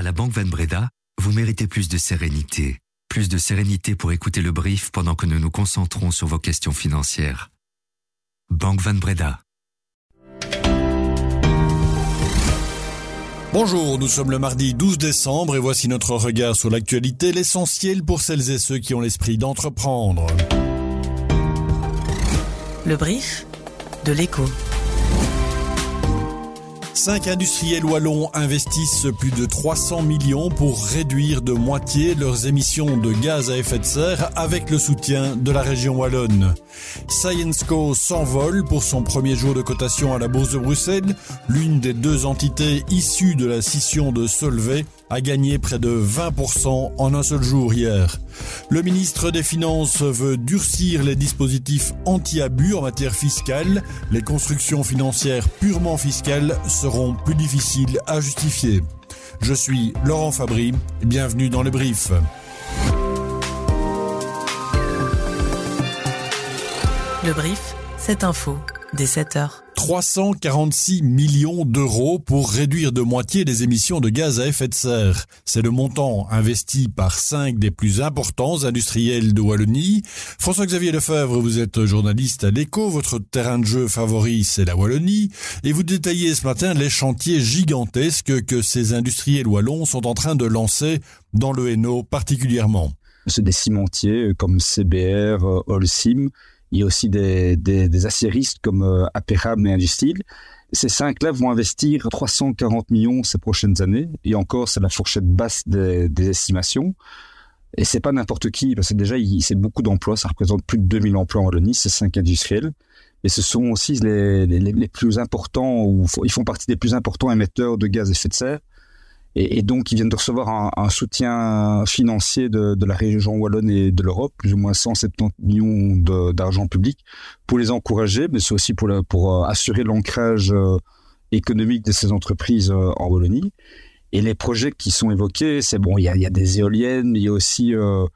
À la Banque Van Breda, vous méritez plus de sérénité. Plus de sérénité pour écouter le brief pendant que nous nous concentrons sur vos questions financières. Banque Van Breda. Bonjour, nous sommes le mardi 12 décembre et voici notre regard sur l'actualité, l'essentiel pour celles et ceux qui ont l'esprit d'entreprendre. Le brief de l'écho. Cinq industriels wallons investissent plus de 300 millions pour réduire de moitié leurs émissions de gaz à effet de serre avec le soutien de la région wallonne. ScienceCo s'envole pour son premier jour de cotation à la Bourse de Bruxelles. L'une des deux entités issues de la scission de Solvay a gagné près de 20% en un seul jour hier. Le ministre des Finances veut durcir les dispositifs anti-abus en matière fiscale. Les constructions financières purement fiscales seront plus difficiles à justifier. Je suis Laurent Fabry, bienvenue dans le brief. Le brief, cette info, dès 7 heures. 346 millions d'euros pour réduire de moitié les émissions de gaz à effet de serre. C'est le montant investi par cinq des plus importants industriels de Wallonie. François-Xavier Lefebvre, vous êtes journaliste à l'écho. Votre terrain de jeu favori, c'est la Wallonie. Et vous détaillez ce matin les chantiers gigantesques que ces industriels wallons sont en train de lancer dans le Hainaut particulièrement. C'est des cimentiers comme CBR, Holcim, il y a aussi des, des, des comme euh, Aperam et Industil. Ces cinq-là vont investir 340 millions ces prochaines années. Et encore, c'est la fourchette basse des, des estimations. Et c'est pas n'importe qui, parce que déjà, c'est beaucoup d'emplois. Ça représente plus de 2000 emplois en Wallonie, ces cinq industriels. Et ce sont aussi les, les, les plus importants, ou ils font partie des plus importants émetteurs de gaz à effet de serre. Et, donc, ils viennent de recevoir un, soutien financier de, la région wallonne et de l'Europe, plus ou moins 170 millions d'argent public, pour les encourager, mais c'est aussi pour, pour assurer l'ancrage euh, économique de ces entreprises euh, en Wallonie. Et les projets qui sont évoqués, c'est bon, il y a, des éoliennes, il y a aussi euh,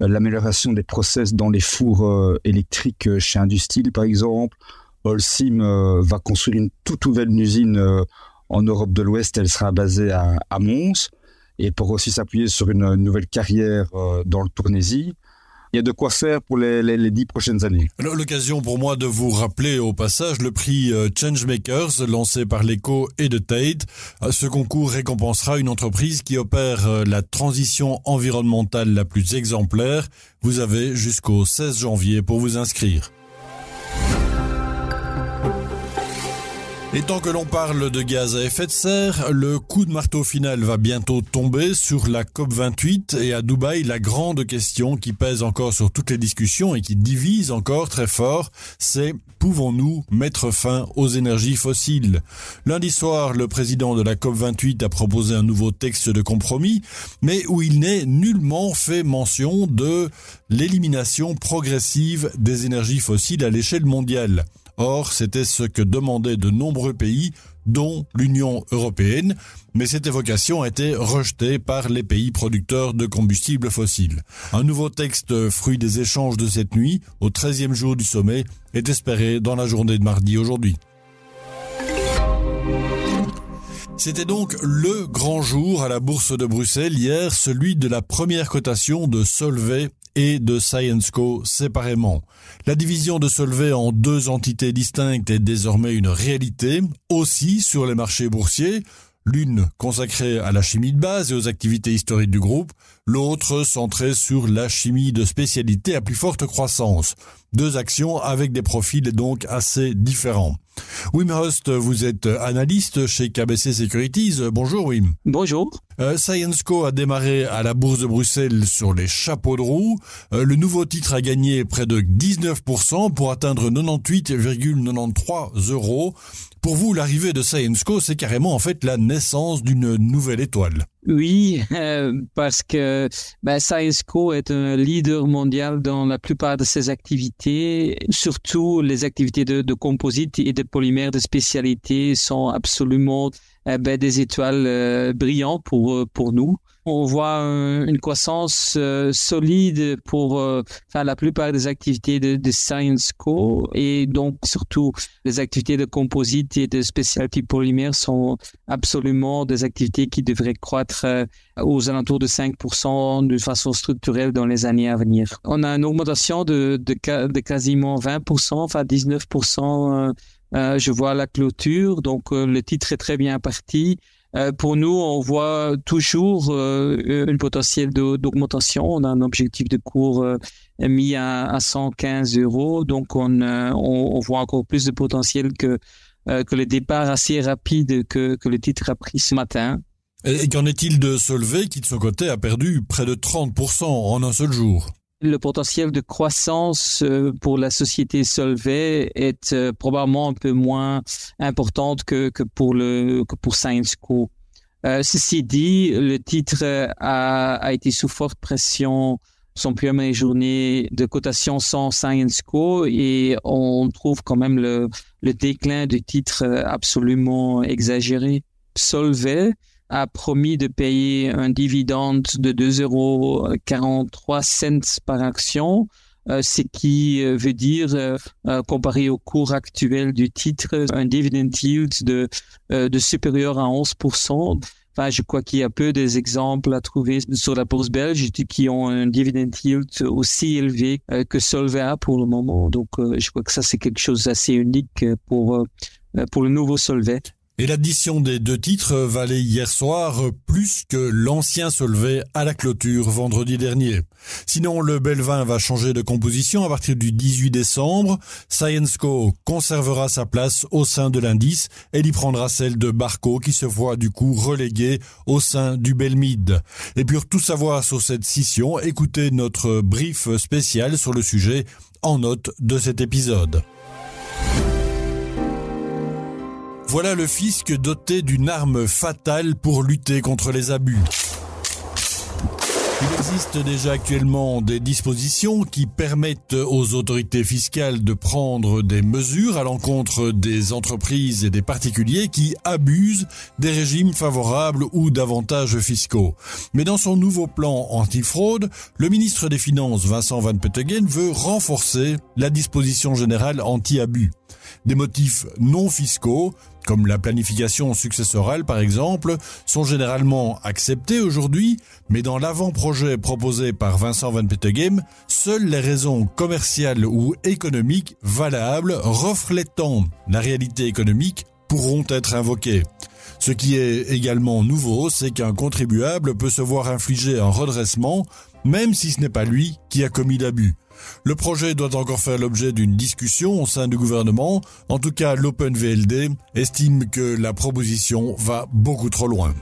l'amélioration des process dans les fours euh, électriques chez Industil, par exemple. Holcim euh, va construire une toute nouvelle usine en Europe de l'Ouest, elle sera basée à, Mons. Et pour aussi s'appuyer sur une nouvelle carrière euh, dans le Tournésie, il y a de quoi faire pour les, les, dix prochaines années. L'occasion pour moi de vous rappeler au passage le prix euh, Changemakers lancé par l'ECO et de Tate. Euh, ce concours récompensera une entreprise qui opère la transition environnementale la plus exemplaire. Vous avez jusqu'au 16 janvier pour vous inscrire. Et tant que l'on parle de gaz à effet de serre, le coup de marteau final va bientôt tomber sur la COP28 et à Dubaï, la grande question qui pèse encore sur toutes les discussions et qui divise encore très fort, c'est pouvons-nous mettre fin aux énergies fossiles? Lundi soir, le président de la COP28 a proposé un nouveau texte de compromis, mais où il n'est nullement fait mention de l'élimination progressive des énergies fossiles à l'échelle mondiale. Or, c'était ce que demandaient de nombreux pays, dont l'Union européenne, mais cette évocation a été rejetée par les pays producteurs de combustibles fossiles. Un nouveau texte, fruit des échanges de cette nuit, au 13e jour du sommet, est espéré dans la journée de mardi aujourd'hui. C'était donc le grand jour à la bourse de Bruxelles hier, celui de la première cotation de Solvay et de ScienceCo séparément. La division de Solvay en deux entités distinctes est désormais une réalité, aussi sur les marchés boursiers, l'une consacrée à la chimie de base et aux activités historiques du groupe, l'autre centrée sur la chimie de spécialité à plus forte croissance. Deux actions avec des profils donc assez différents. Wim Host, vous êtes analyste chez KBC Securities. Bonjour Wim. Bonjour. Euh, ScienceCo a démarré à la Bourse de Bruxelles sur les chapeaux de roue. Euh, le nouveau titre a gagné près de 19% pour atteindre 98,93 euros. Pour vous, l'arrivée de ScienceCo, c'est carrément en fait la naissance d'une nouvelle étoile. Oui, euh, parce que ben, ScienceCo est un leader mondial dans la plupart de ses activités, surtout les activités de, de composite et de polymères de spécialité sont absolument ben, des étoiles brillantes pour, pour nous on voit une croissance euh, solide pour euh, la plupart des activités de, de, Science Co et donc surtout les activités de composite et de specialty polymères sont absolument des activités qui devraient croître euh, aux alentours de 5% de façon structurelle dans les années à venir. On a une augmentation de, de, de quasiment 20%, enfin 19%. Euh, je vois la clôture, donc le titre est très bien parti. Euh, pour nous, on voit toujours euh, une potentiel d'augmentation. On a un objectif de cours euh, mis à, 115 euros, donc on, voit encore plus de potentiel que que le départ assez rapide que, que le titre a pris ce matin. Et qu'en est-il de Solvay qui de son côté a perdu près de 30% en un seul jour? Le potentiel de croissance euh, pour la société Solvay est euh, probablement un peu moins importante que, que pour le que pour ScienceCo. Euh, ceci dit, le titre a, a été sous forte pression son première journée de cotation sans ScienceCo et on trouve quand même le, le déclin du titre absolument exagéré. Solvay a promis de payer un dividende de 2,43 euros par action, euh, ce qui euh, veut dire, euh, comparé au cours actuel du titre, un dividend yield de, de supérieur à 11%. Enfin, je crois qu'il y a peu des exemples à trouver sur la bourse belge qui ont un dividend yield aussi élevé que Solvay pour le moment. Donc, je crois que ça, c'est quelque chose d'assez unique pour, pour le nouveau Solvay. Et l'addition des deux titres valait hier soir plus que l'ancien Solvay à la clôture vendredi dernier. Sinon, le Belvin va changer de composition à partir du 18 décembre. ScienceCo conservera sa place au sein de l'indice et y prendra celle de Barco qui se voit du coup relégué au sein du Belmid. Et pour tout savoir sur cette scission, écoutez notre brief spécial sur le sujet en note de cet épisode. Voilà le fisc doté d'une arme fatale pour lutter contre les abus. Il existe déjà actuellement des dispositions qui permettent aux autorités fiscales de prendre des mesures à l'encontre des entreprises et des particuliers qui abusent des régimes favorables ou d'avantages fiscaux. Mais dans son nouveau plan antifraude, le ministre des Finances Vincent Van Peteguen veut renforcer la disposition générale anti-abus. Des motifs non fiscaux comme la planification successorale par exemple, sont généralement acceptés aujourd'hui, mais dans l'avant-projet proposé par Vincent Van Peteghem, seules les raisons commerciales ou économiques valables reflétant la réalité économique pourront être invoquées. Ce qui est également nouveau, c'est qu'un contribuable peut se voir infliger un redressement, même si ce n'est pas lui qui a commis l'abus. Le projet doit encore faire l'objet d'une discussion au sein du gouvernement. En tout cas, l'OpenVLD estime que la proposition va beaucoup trop loin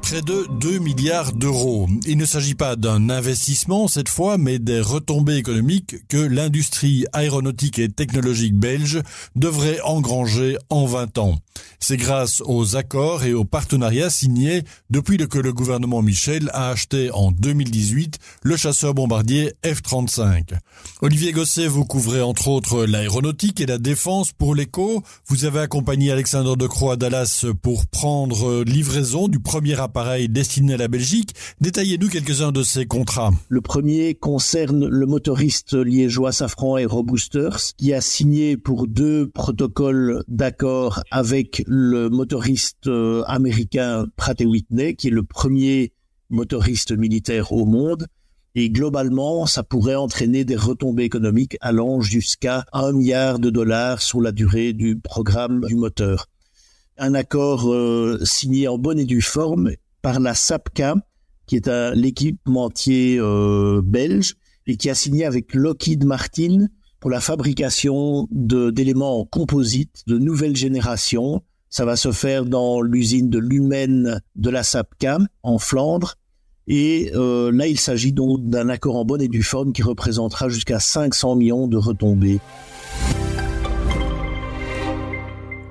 près de 2 milliards d'euros. Il ne s'agit pas d'un investissement cette fois, mais des retombées économiques que l'industrie aéronautique et technologique belge devrait engranger en 20 ans. C'est grâce aux accords et aux partenariats signés depuis que le gouvernement Michel a acheté en 2018 le chasseur bombardier F-35. Olivier Gosset, vous couvrez entre autres l'aéronautique et la défense pour l'écho. Vous avez accompagné Alexandre de Croix à Dallas pour prendre livraison du premier appareil appareil destiné à la Belgique. Détaillez-nous quelques-uns de ces contrats. Le premier concerne le motoriste liégeois Safran Aeroboosters qui a signé pour deux protocoles d'accord avec le motoriste euh, américain Pratt Whitney qui est le premier motoriste militaire au monde. Et globalement, ça pourrait entraîner des retombées économiques allant jusqu'à un milliard de dollars sur la durée du programme du moteur. Un accord euh, signé en bonne et due forme par la SAPCA, qui est l'équipementier euh, belge et qui a signé avec Lockheed Martin pour la fabrication d'éléments en composite de nouvelle génération. Ça va se faire dans l'usine de Lumen de la SAPCA en Flandre. Et euh, là, il s'agit donc d'un accord en bonne et due forme qui représentera jusqu'à 500 millions de retombées.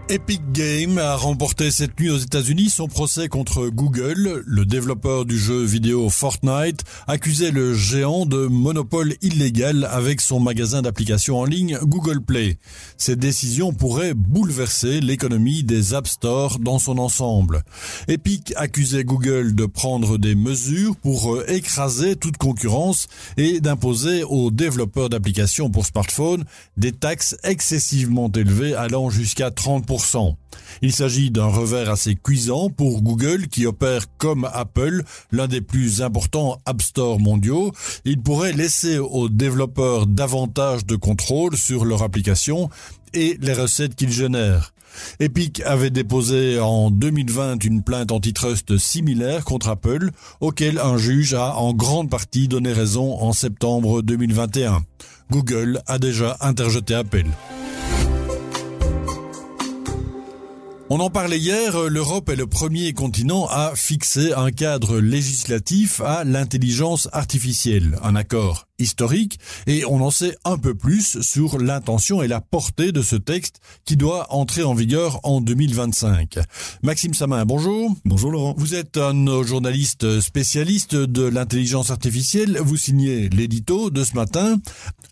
Epic Games a remporté cette nuit aux États-Unis son procès contre Google. Le développeur du jeu vidéo Fortnite accusait le géant de monopole illégal avec son magasin d'applications en ligne Google Play. Cette décision pourrait bouleverser l'économie des App Store dans son ensemble. Epic accusait Google de prendre des mesures pour écraser toute concurrence et d'imposer aux développeurs d'applications pour smartphones des taxes excessivement élevées allant jusqu'à 30%. Il s'agit d'un revers assez cuisant pour Google qui opère comme Apple, l'un des plus importants App Store mondiaux. Il pourrait laisser aux développeurs davantage de contrôle sur leur application et les recettes qu'ils génèrent. Epic avait déposé en 2020 une plainte antitrust similaire contre Apple, auquel un juge a en grande partie donné raison en septembre 2021. Google a déjà interjeté Apple. On en parlait hier, l'Europe est le premier continent à fixer un cadre législatif à l'intelligence artificielle, un accord historique, et on en sait un peu plus sur l'intention et la portée de ce texte qui doit entrer en vigueur en 2025. Maxime Samin, bonjour. Bonjour Laurent. Vous êtes un journaliste spécialiste de l'intelligence artificielle, vous signez l'édito de ce matin.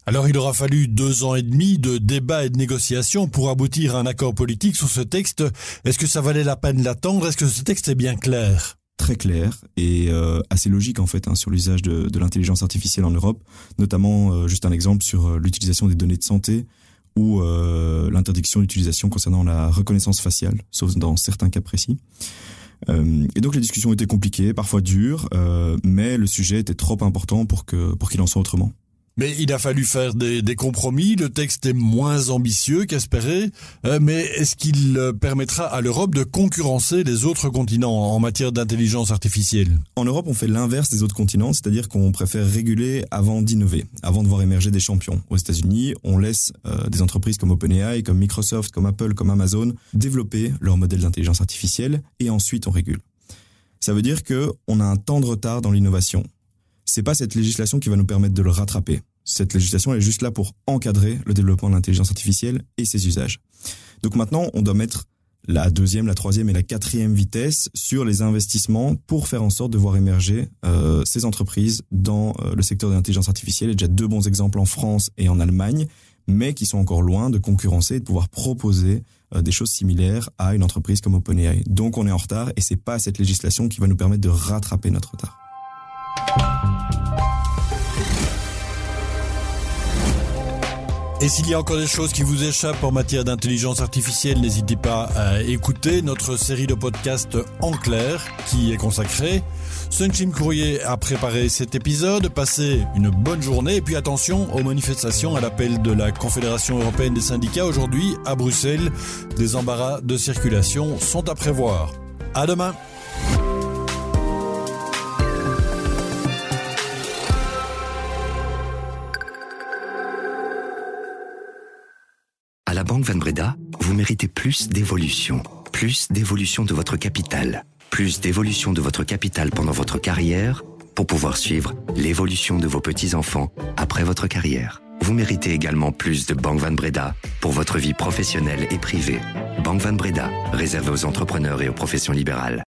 Alors il aura fallu deux ans et demi de débats et de négociations pour aboutir à un accord politique sur ce texte. Est-ce que ça valait la peine d'attendre? Est-ce que ce texte est bien clair? Très clair et euh, assez logique en fait hein, sur l'usage de, de l'intelligence artificielle en Europe, notamment euh, juste un exemple sur euh, l'utilisation des données de santé ou l'interdiction d'utilisation concernant la reconnaissance faciale, sauf dans certains cas précis. et donc les discussions étaient compliquées, parfois dures, mais le sujet était trop important pour que pour qu'il en soit autrement. Mais il a fallu faire des, compromis. Le texte est moins ambitieux qu'espéré, euh, mais est-ce qu'il euh, permettra à l'Europe de concurrencer les autres continents en matière d'intelligence artificielle? En Europe, on fait l'inverse des autres continents, c'est-à-dire qu'on préfère réguler avant d'innover, avant de voir émerger des champions. Aux États-Unis, on laisse euh, des entreprises comme OpenAI, comme Microsoft, comme Apple, comme Amazon développer leur modèle d'intelligence artificielle et ensuite on régule. Ça veut dire que on a un temps de retard dans l'innovation c'est pas cette législation qui va nous permettre de le rattraper. Cette législation est juste là pour encadrer le développement de l'intelligence artificielle et ses usages. Donc maintenant, on doit mettre la deuxième, la troisième et la quatrième vitesse sur les investissements pour faire en sorte de voir émerger euh, ces entreprises dans euh, le secteur de l'intelligence artificielle. Il y a déjà deux bons exemples en France et en Allemagne, mais qui sont encore loin de concurrencer et de pouvoir proposer euh, des choses similaires à une entreprise comme OpenAI. Donc on est en retard et c'est pas cette législation qui va nous permettre de rattraper notre retard. Et s'il y a encore des choses qui vous échappent en matière d'intelligence artificielle, n'hésitez pas à écouter notre série de podcasts en clair qui est consacrée. Sunchim Courrier a préparé cet épisode. Passez une bonne journée et puis attention aux manifestations à l'appel de la Confédération européenne des syndicats aujourd'hui à Bruxelles. Des embarras de circulation sont à prévoir. À demain! La Banque Van Breda, vous méritez plus d'évolution, plus d'évolution de votre capital, plus d'évolution de votre capital pendant votre carrière pour pouvoir suivre l'évolution de vos petits-enfants après votre carrière. Vous méritez également plus de Banque Van Breda pour votre vie professionnelle et privée. Banque Van Breda, réservée aux entrepreneurs et aux professions libérales.